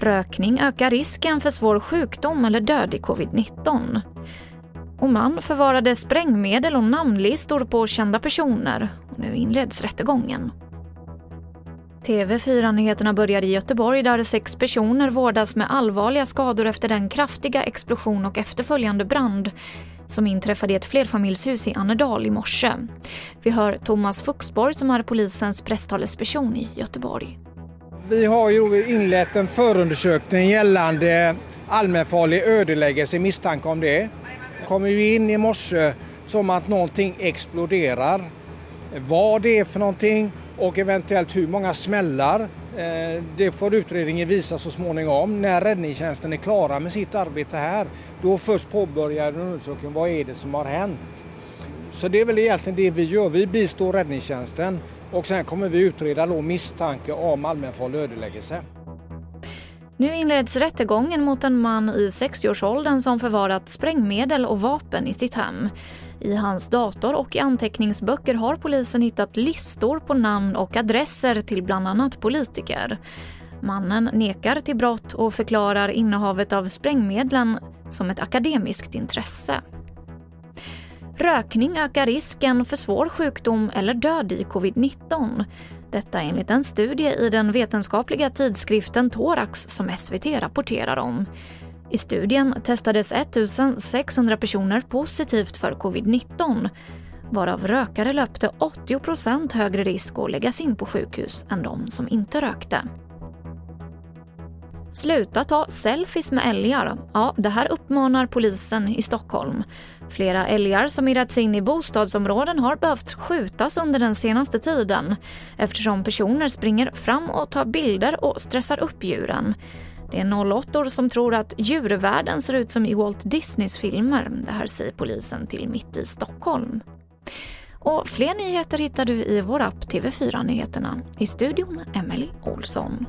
Rökning ökar risken för svår sjukdom eller död i covid-19. Och man förvarade sprängmedel och namnlistor på kända personer. Och nu inleds rättegången. TV4-nyheterna börjar i Göteborg där sex personer vårdas med allvarliga skador efter den kraftiga explosion och efterföljande brand som inträffade i ett flerfamiljshus i Annedal i morse. Vi hör Thomas Fuxborg som är polisens presstalesperson i Göteborg. Vi har ju inlett en förundersökning gällande allmänfarlig ödeläggelse, misstanke om det. Kommer vi in i morse som att någonting exploderar. Vad det är för någonting och eventuellt hur många smällar. Eh, det får utredningen visa så småningom. När räddningstjänsten är klara med sitt arbete här, då först påbörjar undersökningen vad är det som har hänt. Så det är väl egentligen det vi gör. Vi bistår räddningstjänsten och sen kommer vi utreda då misstanke om allmänfarlig ödeläggelse. Nu inleds rättegången mot en man i 60-årsåldern som förvarat sprängmedel och vapen i sitt hem. I hans dator och i anteckningsböcker har polisen hittat listor på namn och adresser till bland annat politiker. Mannen nekar till brott och förklarar innehavet av sprängmedlen som ett akademiskt intresse. Rökning ökar risken för svår sjukdom eller död i covid-19. Detta enligt en studie i den vetenskapliga tidskriften Thorax som SVT rapporterar om. I studien testades 1600 personer positivt för covid-19 varav rökare löpte 80% högre risk att läggas in på sjukhus än de som inte rökte. Sluta ta selfies med älgar. Ja, det här uppmanar polisen i Stockholm. Flera älgar som irrat sig in i bostadsområden har behövt skjutas under den senaste tiden eftersom personer springer fram och tar bilder och stressar upp djuren. Det är 08 som tror att djurvärlden ser ut som i Walt Disneys filmer. Det här säger polisen till Mitt i Stockholm. Och fler nyheter hittar du i vår app TV4 Nyheterna. I studion Emily Olsson.